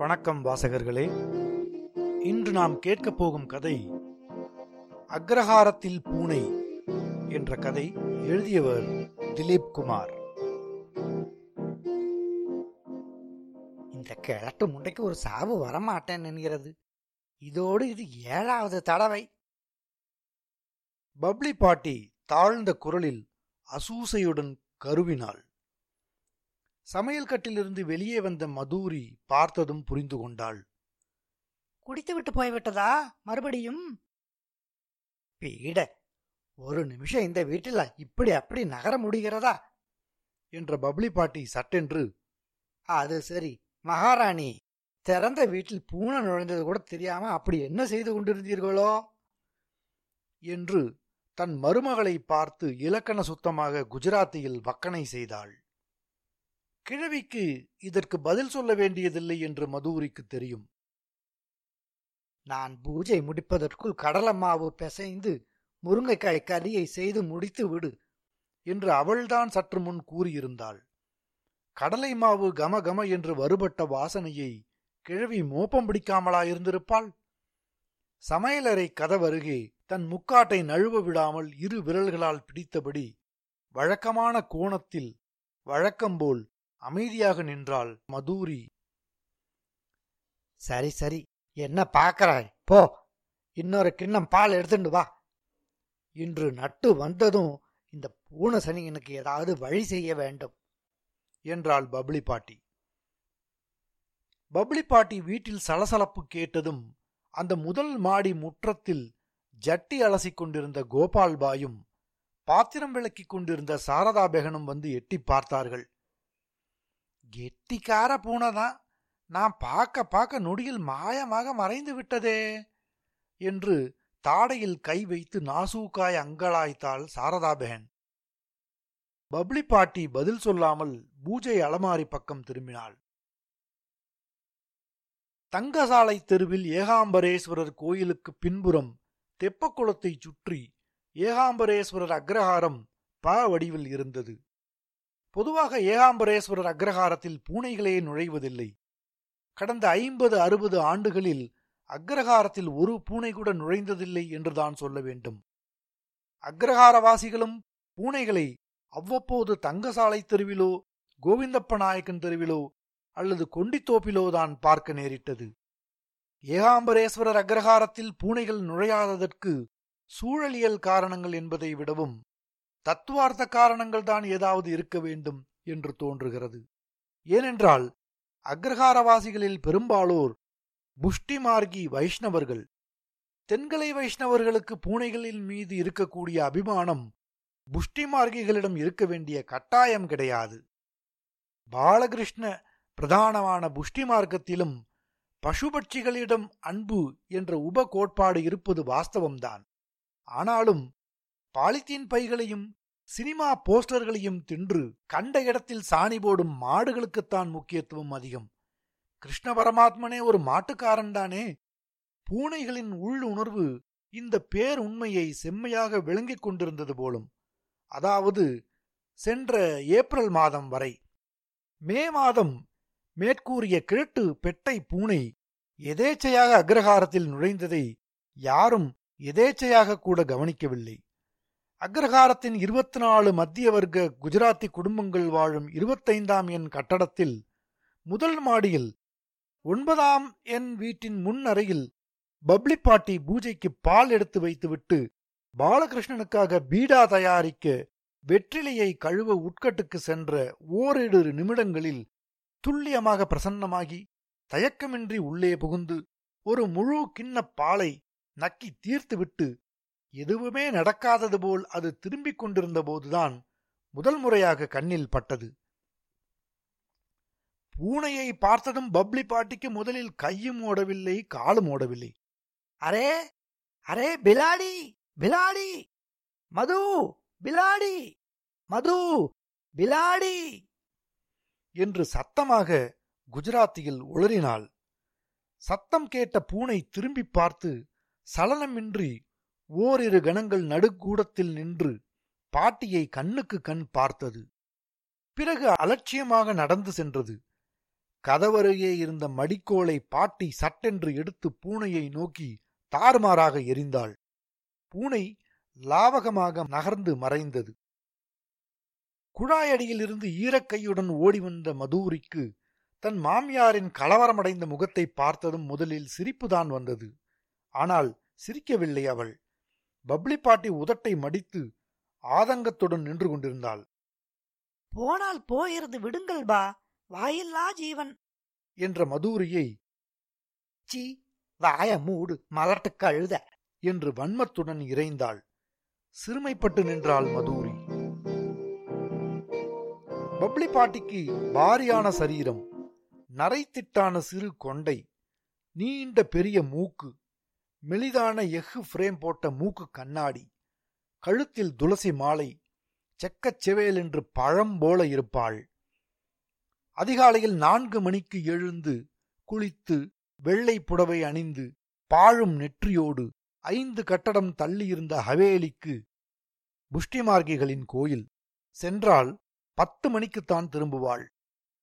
வணக்கம் வாசகர்களே. இன்று நாம் கேட்கப் போகும் கதை அக்ரஹாரத்தில் பூனை என்ற கதை எழுதியவர் திலீப் குமார். இந்த கிழட்டு முண்டைக்கு ஒரு சாவு வரமாட்டேன் என்கிறது. இதோடு இது ஏழாவது தடவை. பப்ளி பாட்டி தாழ்ந்த குரலில் அசூசையுடன் கருவினாள். சமையல் கட்டிலிருந்து வெளியே வந்த மதூரி பார்த்ததும் புரிந்து கொண்டாள். குடித்து விட்டு போய்விட்டதா மறுபடியும்? பீட. ஒரு நிமிஷம் இந்த வீட்டில் இப்படி அப்படி நகர முடிகிறதா? என்ற பப்ளி பாட்டி சட்டென்று அது சரி மகாராணி திறந்த வீட்டில் பூனை நுழைந்தது கூட தெரியாம அப்படி என்ன செய்து கொண்டிருந்தீர்களோ? என்று தன் மருமகளை பார்த்து இலக்கண சுத்தமாக குஜராத்தியில் வக்கனை செய்தாள். கிழவிக்கு இதற்கு பதில் சொல்ல வேண்டியதில்லை என்று மதுரிக்கு தெரியும். நான் பூஜை முடிப்பதற்குள் கடலமாவு பிசைந்து முருங்கைக்காய் கறியை செய்து முடித்து விடு என்று அவள்தான் சற்று முன் கூறியிருந்தாள். கடலை மாவு கம கம என்று வருபட்ட வாசனையை கிழவி மோப்பம் பிடிக்காமலா இருந்திருப்பாள்? சமையலறை கதவருகே தன் முக்காட்டை நழுவ விடாமல் இரு விரல்களால் பிடித்தபடி வழக்கமான கோணத்தில் வழக்கம்போல் அமைதியாக நின்றாள் மதுரி. சரி சரி. என்ன பார்க்கறாய்? போ. இன்னொரு கிண்ணம் பால் எடுத்துட்டு வா. இன்று நட்டு வந்ததும் இந்த பூனசனி எனக்கு ஏதாவது வழி செய்ய வேண்டும் என்றாள் பப்ளி பாட்டி. பப்ளி பாட்டி வீட்டில் சலசலப்பு கேட்டதும் அந்த முதல் மாடி முற்றத்தில் ஜட்டி அலசிக் கொண்டிருந்த கோபால் பாயும் பாத்திரம் விளக்கிக் கொண்டிருந்த சாரதா பெகனும் வந்து எட்டி பார்த்தார்கள். கெட்டிக்கார பூனைதான். நான் பார்க்க பார்க்க நொடியில் மாயமாக மறைந்து விட்டதே என்று தாடையில் கை வைத்து நாசூக்காய் அங்கலாய்த்தாள் சாரதாபெகன். பப்ளி பாட்டி பதில் சொல்லாமல் பூஜை அலமாரி பக்கம் திரும்பினாள். தங்கசாலை தெருவில் ஏகாம்பரேஸ்வரர் கோயிலுக்கு பின்புறம் தெப்பக்குளத்தைச் சுற்றி ஏகாம்பரேஸ்வரர் அக்ரஹாரம் ப வடிவில் இருந்தது. பொதுவாக ஏகாம்பரேஸ்வரர் அக்ரஹாரத்தில் பூனைகளே நுழைவதில்லை. கடந்த ஐம்பது அறுபது ஆண்டுகளில் அக்ரஹாரத்தில் ஒரு பூனை கூட நுழைந்ததில்லை என்றுதான் சொல்ல வேண்டும். அக்ரஹாரவாசிகளும் பூனைகளை அவ்வப்போது தங்கசாலை தெருவிலோ கோவிந்தப்ப நாயக்கன் தெருவிலோ அல்லது கொண்டித்தோப்பிலோ தான் பார்க்க நேரிட்டது. ஏகாம்பரேஸ்வரர் அக்ரஹாரத்தில் பூனைகள் நுழையாததற்கு சூழலியல் காரணங்கள் என்பதை விடவும் தத்துவார்த்த காரணங்கள் தான் ஏதாவது இருக்க வேண்டும் என்று தோன்றுகிறது. ஏனென்றால் அக்ரஹாரவாசிகளில் பெரும்பாலோர் புஷ்டிமார்கி வைஷ்ணவர்கள். தென்கலை வைஷ்ணவர்களுக்கு பூனைகளின் மீது இருக்கக்கூடிய அபிமானம் புஷ்டிமார்கிகளிடம் இருக்க வேண்டிய கட்டாயம் கிடையாது. பாலகிருஷ்ண பிரதானமான புஷ்டி மார்க்கத்திலும் பசுபட்சிகளிடம் அன்பு என்ற உப கோட்பாடு இருப்பது வாஸ்தவம்தான். ஆனாலும் பாலித்தீன் பைகளையும் சினிமா போஸ்டர்களையும் தின்று கண்ட இடத்தில் சாணி போடும் மாடுகளுக்குத்தான் முக்கியத்துவம் அதிகம். கிருஷ்ண பரமாத்மனே ஒரு மாட்டுக்காரன் தானே. பூனைகளின் உள் உணர்வு இந்த பேர் உண்மையை செம்மையாக விளங்கிக் கொண்டிருந்தது போலும். அதாவது சென்ற ஏப்ரல் மாதம் வரை. மே மாதம் மேற்கூறிய கிழட்டு பெட்டை பூனை எதேச்சையாக அக்ரஹாரத்தில் நுழைந்ததை யாரும் எதேச்சையாக கூட கவனிக்கவில்லை. அக்ரஹாரத்தின் இருபத்தி நாலு மத்திய வர்க்க குஜராத்தி குடும்பங்கள் வாழும் இருபத்தைந்தாம் எண் கட்டடத்தில் முதல் மாடியில் ஒன்பதாம் எண் வீட்டின் முன் அறையில் பப்ளி பாட்டி பூஜைக்கு பால் எடுத்து வைத்துவிட்டு பாலகிருஷ்ணனுக்காக பீடா தயாரிக்க வெற்றிலையை கழுவ உட்கட்டுக்கு சென்ற ஓரிரு நிமிடங்களில் துல்லியமாக பிரசன்னமாகி தயக்கமின்றி உள்ளே புகுந்து ஒரு முழு கிண்ண பாலை நக்கி தீர்த்துவிட்டு எதுவுமே நடக்காதது போல் அது திரும்பிக் கொண்டிருந்த போதுதான் முதல் முறையாக கண்ணில் பட்டது. பூனையை பார்த்ததும் பப்ளி பாட்டிக்கு முதலில் கையும் ஓடவில்லை காலும் ஓடவில்லை. அரே அரே பிலாடி பிலாடி மது பிலாடி மது பிலாடி என்று சத்தமாக குஜராத்தியில் உளறினாள் சத்தம் கேட்ட பூனை திரும்பி பார்த்து சலனமின்றி ஓரிரு கணங்கள் நடுக்கூடத்தில் நின்று பாட்டியை கண்ணுக்கு கண் பார்த்தது. பிறகு அலட்சியமாக நடந்து சென்றது. கதவருகே இருந்த மடிக்கோளை பாட்டி சட்டென்று எடுத்து பூனையை நோக்கி தாறுமாறாக எரிந்தாள். பூனை லாவகமாக நகர்ந்து மறைந்தது. குழாயடியிலிருந்து ஈரக்கையுடன் ஓடி வந்த மதூரிக்கு தன் மாமியாரின் கலவரமடைந்த முகத்தை பார்த்ததும் முதலில் சிரிப்புதான் வந்தது. ஆனால் சிரிக்கவில்லை அவள். பப்ளி பாட்டி உதட்டை மடித்து ஆதங்கத்துடன் நின்று கொண்டிருந்தாள். போனால் போயிருந்து விடுங்கள் பா வாயில்லா ஜீவன். என்ற மதூரியை சி வாய மூடு மலட்டு கழுத என்று வன்மத்துடன் இறைந்தாள். சிறுமைப்பட்டு நின்றாள் மதூரி. பப்ளி பாட்டிக்கு பாரியான சரீரம் நரைத்திட்டான சிறு கொண்டை நீண்ட பெரிய மூக்கு மெலிதான எஃகு ஃப்ரேம் போட்ட மூக்கு கண்ணாடி கழுத்தில் துளசி மாலை செக்கச் செவேலென்று பழம் போல இருப்பாள். அதிகாலையில் நான்கு மணிக்கு எழுந்து குளித்து வெள்ளை புடவை அணிந்து பாழும் நெற்றியோடு ஐந்து கட்டடம் தள்ளியிருந்த ஹவேலிக்கு புஷ்டிமார்கிகளின் கோயில் சென்றால் பத்து மணிக்குத்தான் திரும்புவாள்.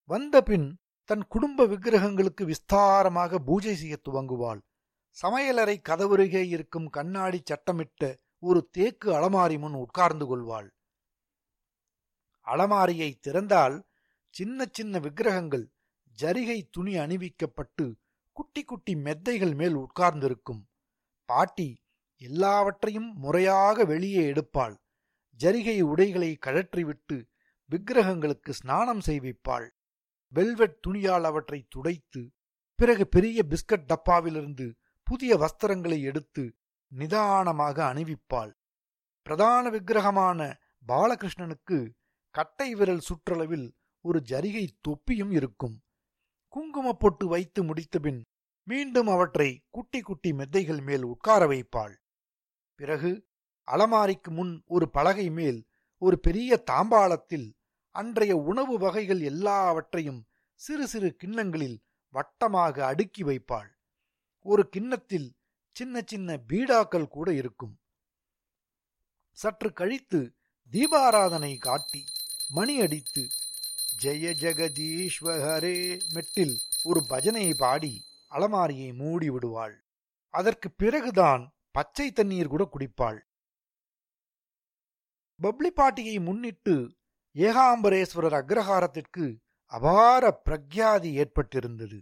வந்தபின் தன் குடும்ப விக்கிரகங்களுக்கு விஸ்தாரமாக பூஜை செய்ய துவங்குவாள். சமையலறை கதவுருகே இருக்கும் கண்ணாடி சட்டமிட்ட ஒரு தேக்கு அலமாரி முன் உட்கார்ந்து கொள்வாள். அலமாரியை திறந்தால் சின்ன சின்ன விக்கிரகங்கள் ஜரிகை துணி அணிவிக்கப்பட்டு குட்டி குட்டி மெத்தைகள் மேல் உட்கார்ந்திருக்கும். பாட்டி எல்லாவற்றையும் முறையாக வெளியே எடுப்பாள். ஜரிகை உடைகளை கழற்றிவிட்டு விக்கிரகங்களுக்கு ஸ்நானம் செய்விப்பாள். வெல்வெட் துணியால் அவற்றை துடைத்து பிறகு பெரிய பிஸ்கட் டப்பாவிலிருந்து புதிய வஸ்திரங்களை எடுத்து நிதானமாக அணிவிப்பாள். பிரதான விக்கிரகமான பாலகிருஷ்ணனுக்கு கட்டை விரல் சுற்றளவில் ஒரு ஜரிகை தொப்பியும் இருக்கும். குங்குமப் பொட்டு வைத்து முடித்தபின் மீண்டும் அவற்றை குட்டி குட்டி மெத்தைகள் மேல் உட்கார வைப்பாள். பிறகு அலமாரிக்கு முன் ஒரு பலகை மேல் ஒரு பெரிய தாம்பாளத்தில் அன்றைய உணவு வகைகள் எல்லாவற்றையும் சிறு சிறு கிண்ணங்களில் வட்டமாக அடுக்கி வைப்பாள். ஒரு கிண்ணத்தில் சின்ன சின்ன பீடாக்கள் கூட இருக்கும். சற்று கழித்து தீபாராதனை காட்டி மணி அடித்து ஜெய ஜெகதீஸ்வரே மெட்டில் ஒரு பஜனையை பாடி அலமாரியை மூடி விடுவாள். அதற்கு பிறகுதான் பச்சை தண்ணீர் கூட குடிப்பாள். பப்ளி பாட்டியை முன்னிட்டு ஏகாம்பரேஸ்வரர் அக்ரஹாரத்திற்கு அபார பிரக்யாதி ஏற்பட்டிருந்தது.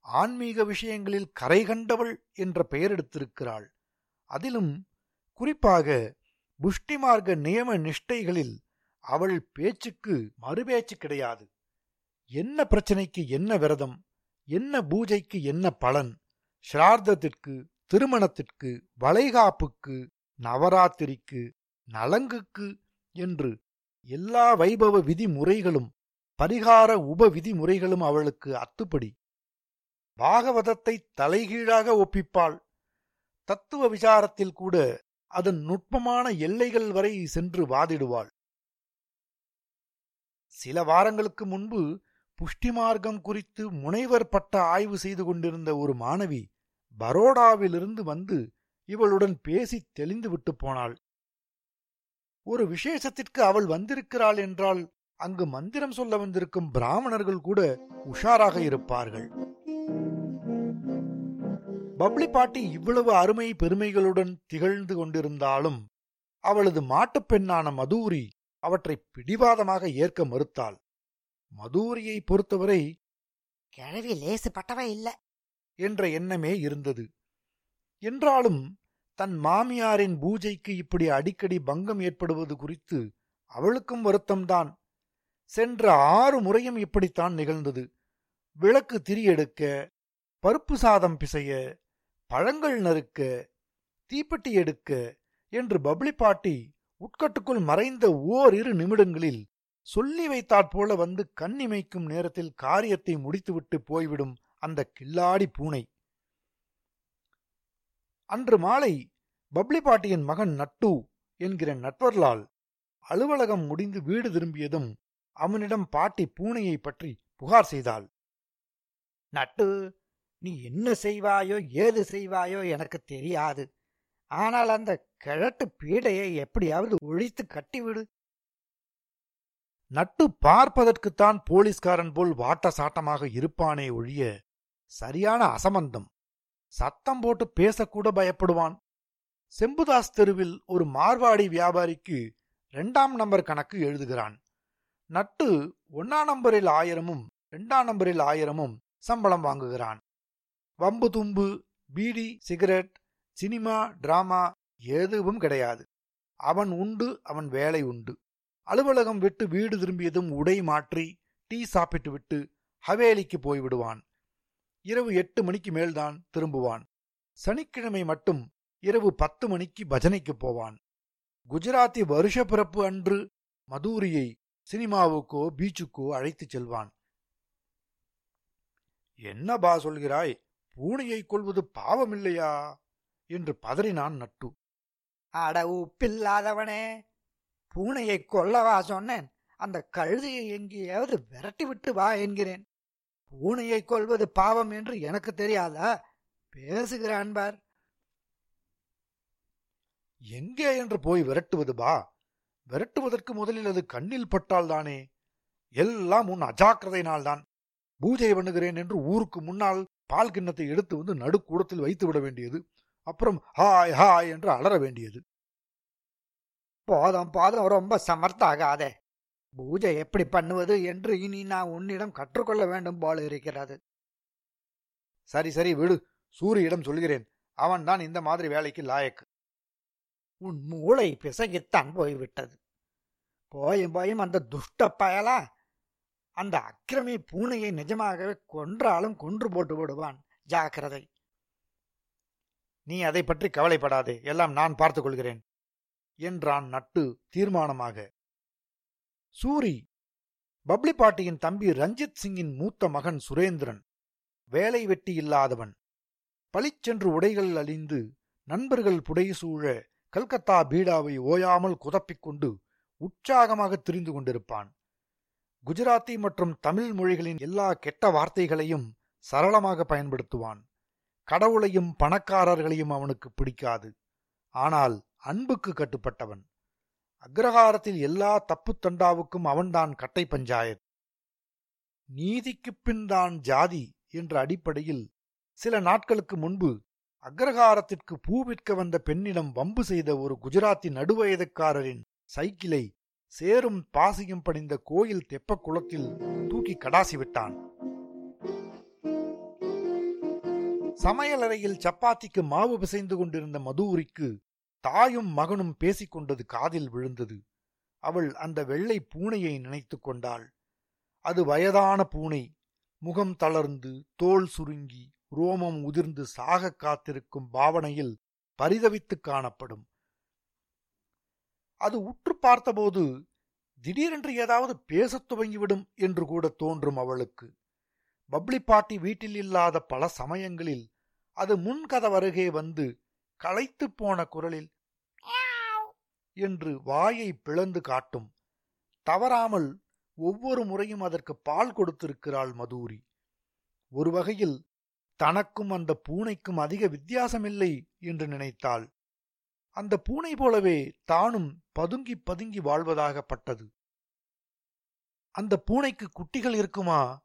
ஆன்மீக விஷயங்களில் கரை கண்டவள் என்ற பெயர் எடுத்திருக்கிறாள் அதிலும் குறிப்பாக புஷ்டிமார்க்க நியம நிஷ்டைகளில் அவள் பேச்சுக்கு மறுபேச்சு கிடையாது. என்ன பிரச்சனைக்கு என்ன விரதம் என்ன பூஜைக்கு என்ன பலன் ஸ்ரார்த்தத்திற்கு திருமணத்திற்கு வளைகாப்புக்கு நவராத்திரிக்கு நலங்குக்கு என்று எல்லா வைபவ விதிமுறைகளும் பரிகார உப விதிமுறைகளும் அவளுக்கு அத்துப்படி. பாகவதத்தை தலைகீழாக ஒப்பிப்பாள். தத்துவ விசாரத்தில் கூட அதன் நுட்பமான எல்லைகள் வரை சென்று வாதிடுவாள். சில வாரங்களுக்கு முன்பு புஷ்டி மார்க்கம் குறித்து முனைவர் பட்ட ஆய்வு செய்து கொண்டிருந்த ஒரு மாணவி பரோடாவிலிருந்து வந்து இவளுடன் பேசி தெளிந்து விட்டு போனாள். ஒரு விசேஷத்திற்கு அவள் வந்திருக்கிறாள் என்றால் அங்கு மந்திரம் சொல்ல வந்திருக்கும் பிராமணர்கள் கூட உஷாராக இருப்பார்கள். பப்ளி பாட்டி இவ்வளவு அருமை பெருமைகளுடன் திகழ்ந்து கொண்டிருந்தாலும் அவளது மாட்டுப் பெண்ணான மதூரி அவற்றை பிடிவாதமாக ஏற்க மறுத்தாள். மதூரியை பொறுத்தவரை கிழவி லேசுப்பட்டவ இல்ல. என்ற எண்ணமே இருந்தது. என்றாலும் தன் மாமியாரின் பூஜைக்கு இப்படி அடிக்கடி பங்கம் ஏற்படுவது குறித்து அவளுக்கும் வருத்தம்தான். சென்ற ஆறு முறையும் இப்படித்தான் நிகழ்ந்தது. விளக்கு திரியெடுக்க பருப்பு சாதம் பிசைய பழங்கள் நறுக்க தீப்பெட்டி எடுக்க என்று பப்ளி பாட்டி உட்கட்டுக்குள் மறைந்த ஓரிரு நிமிடங்களில் சொல்லி வைத்தாற்போல வந்து கண்ணிமைக்கும் நேரத்தில் காரியத்தை முடித்துவிட்டு போய்விடும் அந்த கில்லாடி பூனை. அன்று மாலை பப்ளி பாட்டியின் மகன் நட்டு என்கிற நட்வர்லால் அலுவலகம் முடிந்து வீடு திரும்பியதும் அவனிடம் பாட்டி பூனையை பற்றி புகார் செய்தாள். நட்டு நீ என்ன செய்வாயோ ஏது செய்வாயோ எனக்கு தெரியாது. ஆனால் அந்த கிழட்டு பீடையை எப்படியாவது ஒழித்து கட்டிவிடு. நட்டு பார்ப்பதற்குத்தான் போலீஸ்காரன் போல் வாட்ட சாட்டமாக இருப்பானே ஒழிய சரியான அசமந்தம். சத்தம் போட்டு பேசக்கூட பயப்படுவான். செம்புதாஸ் தெருவில் ஒரு மார்வாடி வியாபாரிக்கு இரண்டாம் நம்பர் கணக்கு எழுதுகிறான். நட்டு ஒன்னா நம்பரில் ஆயிரமும் இரண்டாம் நம்பரில் ஆயிரமும் சம்பளம் வாங்குகிறான். வம்பு தும்பு பீடி சிகரெட் சினிமா டிராமா எதுவும் கிடையாது. அவன் உண்டு அவன் வேலை உண்டு. அலுவலகம் விட்டு வீடு திரும்பியதும் உடை மாற்றி டீ சாப்பிட்டு விட்டு ஹவேலிக்கு போய்விடுவான் இரவு எட்டு மணிக்கு மேல்தான் திரும்புவான். சனிக்கிழமை மட்டும் இரவு பத்து மணிக்கு பஜனைக்கு போவான். குஜராத்தி வருஷ பிறப்பு அன்று மதூரியை சினிமாவுக்கோ பீச்சுக்கோ அழைத்துச் செல்வான். என்ன பா சொல்கிறாய்? பூனையை கொள்வது பாவமில்லையா? என்று பதறினான் நட்டு. அட உப்பில்லாதவனே பூனையை கொல்லவா சொன்னேன். அந்த கழுதையை எங்கேயாவது விரட்டி விட்டு வா என்கிறேன். பூனையை கொல்வது பாவம் என்று எனக்கு தெரியாதா? பேசுகிறான் பார் எங்கே என்று போய் விரட்டுவது பா? விரட்டுவதற்கு முதலில் அது கண்ணில் பட்டால்தானே எல்லாம் உன் அஜாக்கிரதையினால்தான். பூஜை பண்ணுகிறேன் என்று ஊருக்கு முன்னால் பால் கிண்ணத்தை எடுத்து வந்து நடுக்கூடத்தில் வைத்து விட வேண்டியது. அப்புறம் ஹாய் ஹாய் என்று அலற வேண்டியது. போதும் போதும் ரொம்ப சமர்த்தாகாதே. பூஜை எப்படி பண்ணுவது என்று இனி நான் உன்னிடம் கற்றுக்கொள்ள வேண்டும் போல இருக்கிறது. சரி சரி விடு. சூரியிடம் சொல்கிறேன். அவன்தான் இந்த மாதிரி வேலைக்கு லாயக்கு உன் மூளை பிசகித்தான் போய்விட்டது. போயும் போயும் அந்த துஷ்ட பயலா அந்த அக்கிரமி பூனையை நிஜமாகவே கொன்றாலும் கொன்று போட்டு விடுவான். ஜாக்கிரதை. நீ அதை பற்றி கவலைப்படாதே. எல்லாம் நான் பார்த்துக் கொள்கிறேன் என்றான் நட்டு தீர்மானமாக. சூரி பப்ளி பாட்டியின் தம்பி ரஞ்சித் சிங்கின் மூத்த மகன் சுரேந்திரன் வேலை வெட்டி இல்லாதவன். பளிச்சென்று உடைகள் அழிந்து நண்பர்கள் புடைசூழ கல்கத்தா பீடாவை ஓயாமல் குதப்பிக் கொண்டு உற்சாகமாக திரிந்து கொண்டிருப்பான். குஜராத்தி மற்றும் தமிழ் மொழிகளின் எல்லா கெட்ட வார்த்தைகளையும் சரளமாக பயன்படுத்துவான். கடவுளையும் பணக்காரர்களையும் அவனுக்கு பிடிக்காது. ஆனால் அன்புக்கு கட்டுப்பட்டவன். அக்ரஹாரத்தில் எல்லா தப்பு தண்டாவுக்கும் அவன்தான் கட்டை பஞ்சாயத் நீதிக்குப் பின் தான் ஜாதி என்ற அடிப்படையில் சில நாட்களுக்கு முன்பு அக்ரஹாரத்திற்கு பூ விற்க வந்த பெண்ணிடம் வம்பு செய்த ஒரு குஜராத்தி நடுவயதுக்காரரின் சைக்கிளை சேரும் பாசியும் படிந்த கோயில் தெப்ப குளத்தில் தூக்கி கடாசி விட்டான். சமையலறையில் சப்பாத்திக்கு மாவு பிசைந்து கொண்டிருந்த மதுவுரிக்கு தாயும் மகனும் பேசிக்கொண்டது காதில் விழுந்தது. அவள் அந்த வெள்ளை பூனையை நினைத்துக் கொண்டாள். அது வயதான பூனை. முகம் தளர்ந்து தோல் சுருங்கி ரோமம் உதிர்ந்து சாக காத்திருக்கும் பாவனையில் பரிதவித்து காணப்படும். அது உற்று பார்த்தபோது திடீரென்று ஏதாவது பேசத் துவங்கிவிடும் என்று கூட தோன்றும் அவளுக்கு. பப்ளி பாட்டி வீட்டில் இல்லாத பல சமயங்களில் அது முன்கதவருகே வந்து களைத்து போன குரலில் என்று வாயை பிளந்து காட்டும். தவறாமல் ஒவ்வொரு முறையும் அதற்கு பால் கொடுத்திருக்கிறாள் மதூரி. ஒரு வகையில் தனக்கும் அந்த பூனைக்கும் அதிக வித்தியாசமில்லை என்று நினைத்தாள். அந்த பூனை போலவே தானும் பதுங்கி பதுங்கி வாழ்வதாகப்பட்டது. அந்த பூனைக்கு குட்டிகள் இருக்குமா?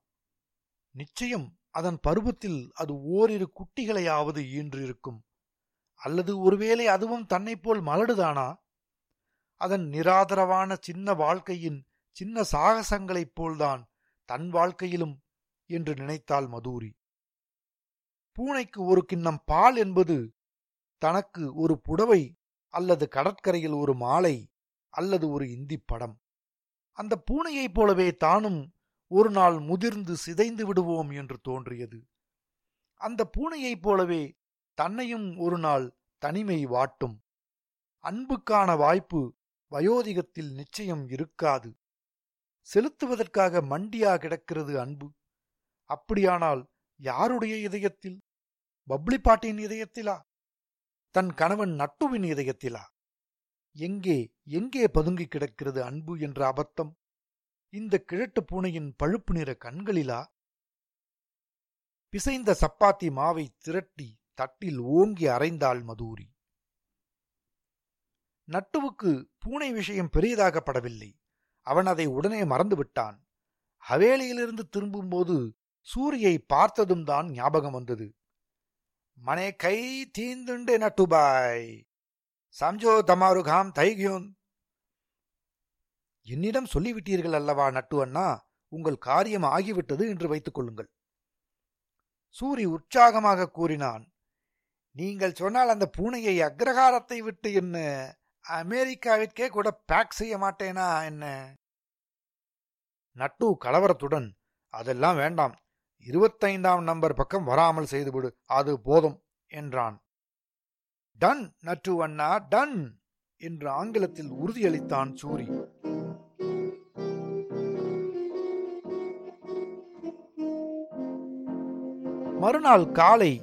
நிச்சயம் அதன் பருவத்தில் அது ஓரிரு குட்டிகளையாவது ஈன்றிருக்கும். அல்லது ஒருவேளை அதுவும் தன்னைப் போல் மலடுதானா? அதன் நிராதரவான சின்ன வாழ்க்கையின் சின்ன சாகசங்களைப் போல்தான் தன் வாழ்க்கையிலும் என்று நினைத்தாள் மதூரி. பூனைக்கு ஒரு கிண்ணம் பால் என்பது தனக்கு ஒரு புடவை அல்லது கடற்கரையில் ஒரு மாலை அல்லது ஒரு இந்தி படம். அந்த பூனையைப் போலவே தானும் ஒரு நாள் முதிர்ந்து சிதைந்து விடுவோம் என்று தோன்றியது. அந்த பூனையைப் போலவே தன்னையும் ஒரு நாள் தனிமை வாட்டும். அன்புக்கான வாய்ப்பு வயோதிகத்தில் நிச்சயம் இருக்காது. செலுத்துவதற்காக மண்டியா கிடக்கிறது அன்பு. அப்படியானால் யாருடைய இதயத்தில்? பப்ளி பாட்டின் இதயத்திலா? தன் கணவன் நட்டுவின் இதயத்திலா? எங்கே எங்கே பதுங்கி கிடக்கிறது அன்பு என்ற அபத்தம்? இந்த கிழட்டு பூனையின் பழுப்பு நிற கண்களிலா? பிசைந்த சப்பாத்தி மாவை திரட்டி தட்டில் ஓங்கி அரைந்தாள் மதூரி. நட்டுவுக்கு பூனை விஷயம் பெரியதாகப்படவில்லை அவன் அதை உடனே மறந்து விட்டான் ஹவேலியிலிருந்து திரும்பும்போது சூரியை பார்த்ததும் தான் ஞாபகம் வந்தது. மனே கை தீந்துண்டு நட்டுபாய். சம்ஜோ தமாருகாம் தைகியோன். என்னிடம் சொல்லிவிட்டீர்கள் அல்லவா நட்டு அண்ணா? உங்கள் காரியம் ஆகிவிட்டது என்று வைத்துக் கொள்ளுங்கள். சூரி உற்சாகமாக கூறினான். நீங்கள் சொன்னால் அந்த பூனையை அக்ரகாரத்தை விட்டு என்ன அமெரிக்காவிற்கே கூட பேக் செய்ய மாட்டேனா என்ன? நட்டு கலவரத்துடன் அதெல்லாம் வேண்டாம். இருபத்தைந்தாம் நம்பர் பக்கம் வராமல் செய்துவிடு அது போதும் என்றான். டன் நட்டு அண்ணா டன் என்று ஆங்கிலத்தில் உறுதியளித்தான் சூரி. மறுநாள் காலை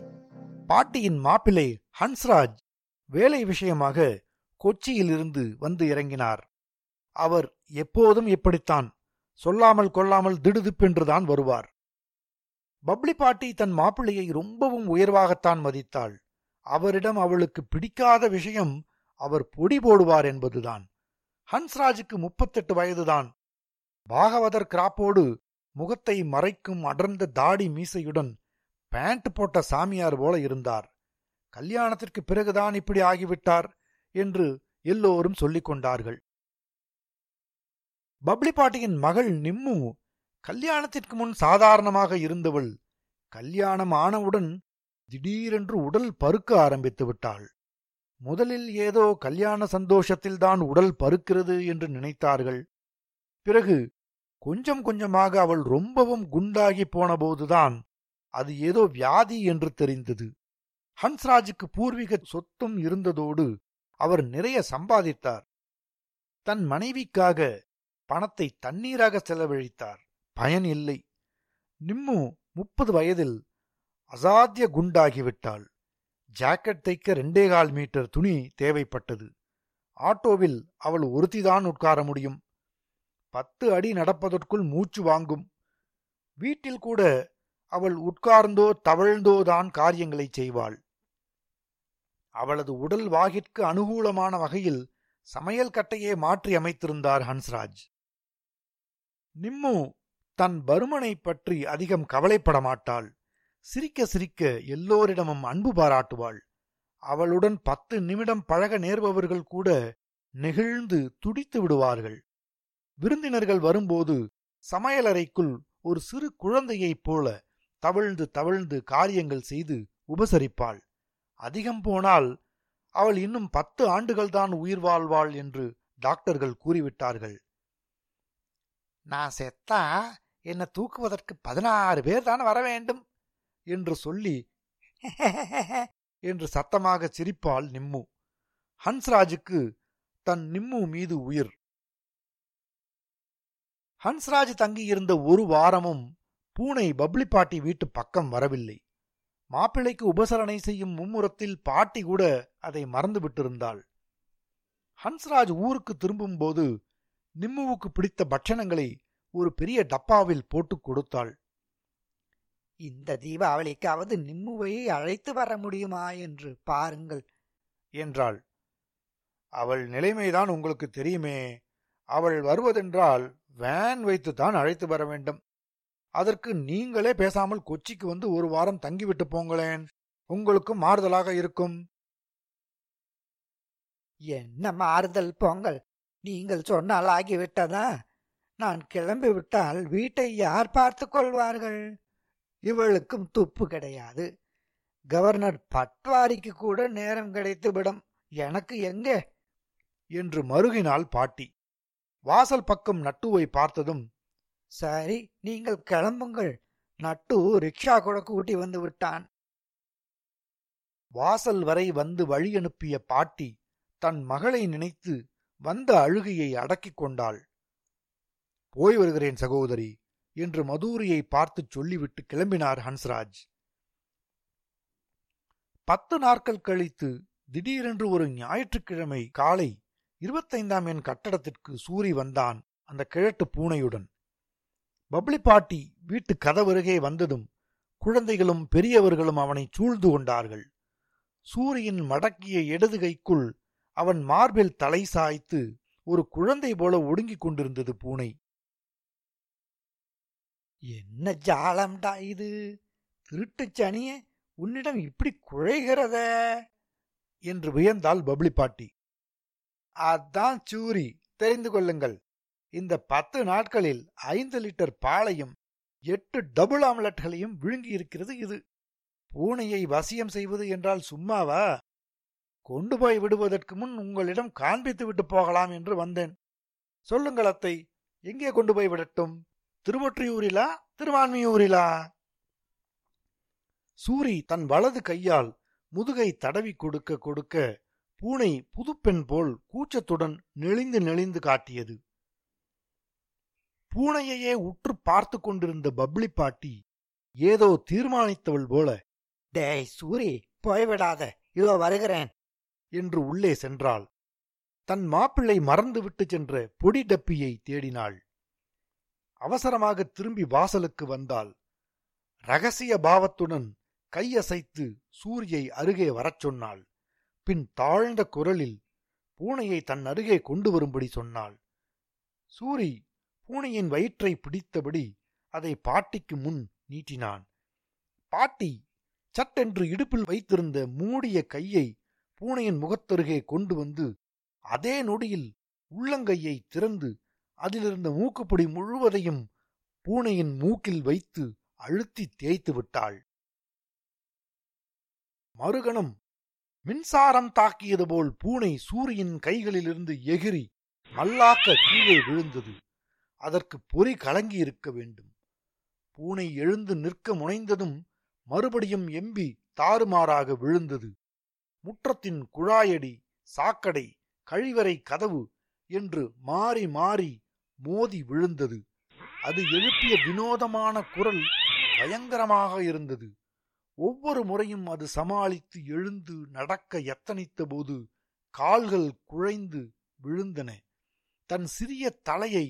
பாட்டியின் மாப்பிள்ளை ஹன்ஸ்ராஜ் வேலை விஷயமாக கொச்சியிலிருந்து வந்து இறங்கினார். அவர் எப்போதும் இப்படித்தான் சொல்லாமல் கொள்ளாமல் திடுதிப்பென்றுதான் வருவார். பப்ளி பாட்டி தன் மாப்பிள்ளையை ரொம்பவும் உயர்வாகத்தான் மதித்தாள். அவரிடம் அவளுக்கு பிடிக்காத விஷயம் அவர் பொடி போடுவார் என்பதுதான். ஹன்ஸ்ராஜுக்கு முப்பத்தெட்டு வயதுதான். பாகவதர் கிராப்போடு முகத்தை மறைக்கும் அடர்ந்த தாடி மீசையுடன் பேண்ட் போட்ட சாமியார் போல இருந்தார். கல்யாணத்திற்கு பிறகுதான் இப்படி ஆகிவிட்டார் என்று எல்லோரும் சொல்லிக் கொண்டார்கள். பப்ளி பாட்டியின் மகள் நிம்மு கல்யாணத்திற்கு முன் சாதாரணமாக இருந்தவள் கல்யாணம் ஆனவுடன் திடீரென்று உடல் பருக்க ஆரம்பித்து விட்டாள். முதலில் ஏதோ கல்யாண சந்தோஷத்தில்தான் உடல் பருக்கிறது என்று நினைத்தார்கள். பிறகு கொஞ்சம் கொஞ்சமாக அவள் ரொம்பவும் குண்டாகி போனபோதுதான் அது ஏதோ வியாதி என்று தெரிந்தது. ஹன்ஸ்ராஜுக்கு பூர்வீக சொத்தும் இருந்ததோடு அவர் நிறைய சம்பாதித்தார். தன் மனைவிக்காக பணத்தை தண்ணீராக செலவழித்தார். பயன் இல்லை. நிம்மு முப்பது வயதில் அசாத்திய குண்டாகிவிட்டாள். ஜாக்கெட் தைக்க ரெண்டே கால் மீட்டர் துணி தேவைப்பட்டது. ஆட்டோவில் அவள் ஒருத்திதான் உட்கார முடியும். பத்து அடி நடப்பதற்குள் மூச்சு வாங்கும். வீட்டில் கூட அவள் உட்கார்ந்தோ தவழ்ந்தோதான் காரியங்களை செய்வாள். அவளது உடல் வாகிற்கு அனுகூலமான வகையில் சமையல் கட்டையே மாற்றி அமைத்திருந்தார் ஹன்ஸ்ராஜ். நிம்மு தன் பருமனை பற்றி அதிகம் கவலைப்பட மாட்டாள் சிரிக்க சிரிக்க எல்லோரிடமும் அன்பு பாராட்டுவாள். அவளுடன் பத்து நிமிடம் பழக நேர்பவர்கள் கூட நெகிழ்ந்து துடித்து விடுவார்கள். விருந்தினர்கள் வரும்போது சமையலறைக்குள் ஒரு சிறு குழந்தையைப் போல தவழ்ந்து தவழ்ந்து காரியங்கள் செய்து உபசரிப்பாள். அதிகம் போனால் அவள் இன்னும் பத்து ஆண்டுகள்தான் உயிர் வாழ்வாள் என்று டாக்டர்கள் கூறிவிட்டார்கள். நான் செத்தா என்னை தூக்குவதற்கு பதினாறு பேர் தான் வர வேண்டும்? என்று சொல்லி என்று சத்தமாக சிரிப்பாள் நிம்மு. ஹன்ஸ்ராஜுக்கு தன் நிம்மு மீது உயிர். ஹன்ஸ்ராஜ் தங்கியிருந்த ஒரு வாரமும் பூனை பப்ளி பாட்டி வீட்டு பக்கம் வரவில்லை. மாப்பிள்ளைக்கு உபசரணை செய்யும் மும்முரத்தில் பாட்டி கூட அதை மறந்து விட்டிருந்தாள். ஹன்ஸ்ராஜ் ஊருக்கு திரும்பும்போது நிம்முவுக்கு பிடித்த பட்சணங்களை ஒரு பெரிய டப்பாவில் போட்டு கொடுத்தாள். இந்த தீபாவளிக்காவது நிம்முவையை அழைத்து வர முடியுமா என்று பாருங்கள் என்றாள். அவள் நிலைமைதான் உங்களுக்கு தெரியுமே. அவள் வருவதென்றால் வேன் வைத்துத்தான் அழைத்து வர வேண்டும். அதற்கு நீங்களே பேசாமல் கொச்சிக்கு வந்து ஒரு வாரம் தங்கிவிட்டு போங்களேன். உங்களுக்கும் மாறுதலாக இருக்கும். என்ன மாறுதல் போங்கள் நீங்கள் சொன்னால் ஆகிவிட்டதா? நான் கிளம்பிவிட்டால் வீட்டை யார் பார்த்து கொள்வார்கள்? இவளுக்கும் துப்பு கிடையாது. கவர்னர் பட்வாரிக்கு கூட நேரம் கிடைத்துவிடும். எனக்கு எங்கே? என்று மருகினாள் பாட்டி. வாசல் பக்கம் நட்டுவை பார்த்ததும் சரி நீங்கள் கிளம்புங்கள். நட்டு ரிக்ஷா கூட கூட்டி வந்து விட்டான். வாசல் வரை வந்து வழி அனுப்பிய பாட்டி தன் மகளை நினைத்து வந்த அழுகையை அடக்கிக் கொண்டாள். போய் வருகிறேன் சகோதரி என்று மதுரியை பார்த்துச் சொல்லிவிட்டு கிளம்பினார் ஹன்ஸ்ராஜ். பத்து நாட்கள் கழித்து திடீரென்று ஒரு ஞாயிற்றுக்கிழமை காலை இருபத்தைந்தாம் எண் கட்டடத்திற்கு சூரி வந்தான் அந்த கிழட்டு பூனையுடன். பப்ளி பாட்டி வீட்டு கதவருகே வந்ததும் குழந்தைகளும் பெரியவர்களும் அவனை சூழ்ந்து கொண்டார்கள். சூரியின் மடக்கிய இடது கைக்குள் அவன் மார்பில் தலை சாய்த்து ஒரு குழந்தை போல ஒடுங்கிக் கொண்டிருந்தது பூனை. என்ன ஜாலம்டா இது? திருட்டுச் சனியே உன்னிடம் இப்படி குழைகிறத? என்று வியந்தாள் பப்ளி பாட்டி. அதான் சூரி தெரிந்து கொள்ளுங்கள். இந்த பத்து நாட்களில் ஐந்து லிட்டர் பாலையும் எட்டு டபுள் ஆம்லெட்களையும் விழுங்கி இருக்கிறது இது. பூனையை வசியம் செய்வது என்றால் சும்மாவா? கொண்டு போய் விடுவதற்கு முன் உங்களிடம் காண்பித்து விட்டு போகலாம் என்று வந்தேன். சொல்லுங்கள் அத்தை எங்கே கொண்டு போய் விடட்டும்? திருவொற்றியூரிலா திருவான்மியூரிலா? சூரி தன் வலது கையால் முதுகை தடவி கொடுக்க கொடுக்க பூனை புதுப்பெண் போல் கூச்சத்துடன் நெளிந்து நெளிந்து காட்டியது. பூனையையே உற்று பார்த்து கொண்டிருந்த பப்ளி பாட்டி ஏதோ தீர்மானித்தவள் போல டேய் சூரி போய்விடாத இதோ வருகிறேன் என்று உள்ளே சென்றாள். தன் மாப்பிள்ளை மறந்துவிட்டு சென்ற பொடி டப்பியை தேடினாள். அவசரமாக திரும்பி வாசலுக்கு வந்தாள் ரகசிய பாவத்துடன் கையசைத்து சூரியை அருகே வரச் சொன்னாள். பின் தாழ்ந்த குரலில் பூனையை தன் அருகே கொண்டு வரும்படி சொன்னாள். சூரி பூனையின் வயிற்றை பிடித்தபடி அதை பாட்டிக்கு முன் நீட்டினான். பாட்டி சட்டென்று இடுப்பில் வைத்திருந்த மூடிய கையை பூனையின் முகத்தருகே கொண்டு வந்து அதே நொடியில் உள்ளங்கையை திறந்து அதிலிருந்த மூக்குப்பொடி முழுவதையும் பூனையின் மூக்கில் வைத்து அழுத்தி தேய்த்து விட்டாள். மறுகணம் மின்சாரம் தாக்கியது போல் பூனை சூரியின் கைகளிலிருந்து எகிரி மல்லாக்க கீழே விழுந்தது. அதற்கு பொறி கலங்கி இருக்க வேண்டும். பூனை எழுந்து நிற்க முனைந்ததும் மறுபடியும் எம்பி தாறுமாறாக விழுந்தது. முற்றத்தின் குழாயடி சாக்கடை கழிவறை கதவு என்று மாறி மாறி மோதி விழுந்தது. அது எழுப்பிய வினோதமான குரல் பயங்கரமாக இருந்தது. ஒவ்வொரு முறையும் அது சமாளித்து எழுந்து நடக்க எத்தனித்த போது கால்கள் குழைந்து விழுந்தன. தன் சிறிய தலையை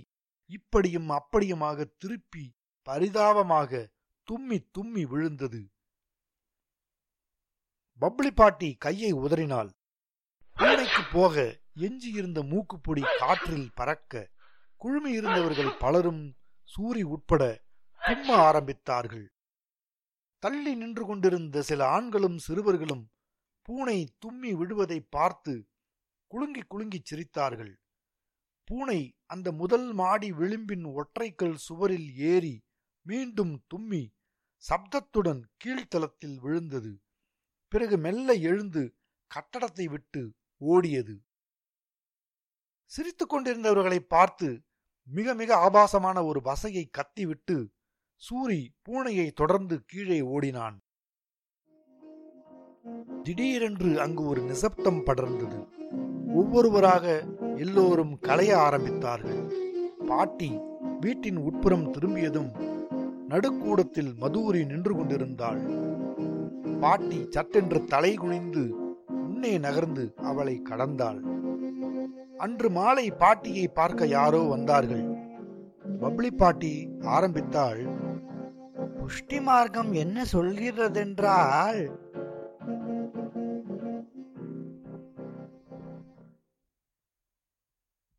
இப்படியும் அப்படியுமாக திருப்பி பரிதாபமாக தும்மி தும்மி விழுந்தது. பப்ளி பாட்டி கையை உதறினாள். பூனைக்கு போக எஞ்சியிருந்த மூக்குப்பொடி காற்றில் பறக்க குழுமி இருந்தவர்கள் பலரும் சூரி உட்பட தும்ம ஆரம்பித்தார்கள். தள்ளி நின்று கொண்டிருந்த சில ஆண்களும் சிறுவர்களும் பூனை தும்மி விழுவதை பார்த்து குலுங்கி குலுங்கி சிரித்தார்கள். பூனை அந்த முதல் மாடி விளிம்பின் ஒற்றைக்கல் சுவரில் ஏறி மீண்டும் தும்மி சப்தத்துடன் கீழ்த்தளத்தில் விழுந்தது. பிறகு மெல்ல எழுந்து கட்டடத்தை விட்டு ஓடியது. சிரித்து கொண்டிருந்தவர்களை பார்த்து மிக மிக ஆபாசமான ஒரு வசையை கத்திவிட்டு சூரி பூனையை தொடர்ந்து கீழே ஓடினான். திடீரென்று அங்கு ஒரு நிசப்தம் படர்ந்தது. ஒவ்வொருவராக எல்லோரும் கலைய ஆரம்பித்தார்கள். பாட்டி வீட்டின் உட்புறம் திரும்பியதும் நடுக்கூடத்தில் மதுரி நின்று கொண்டிருந்தாள். பாட்டி சட்டென்று தலை குனிந்து முன்னே நகர்ந்து அவளை கடந்தாள். அன்று மாலை பாட்டியை பார்க்க யாரோ வந்தார்கள். பப்ளி பாட்டி ஆரம்பித்தாள். புஷ்டி மார்க்கம் என்ன சொல்கிறதென்றால்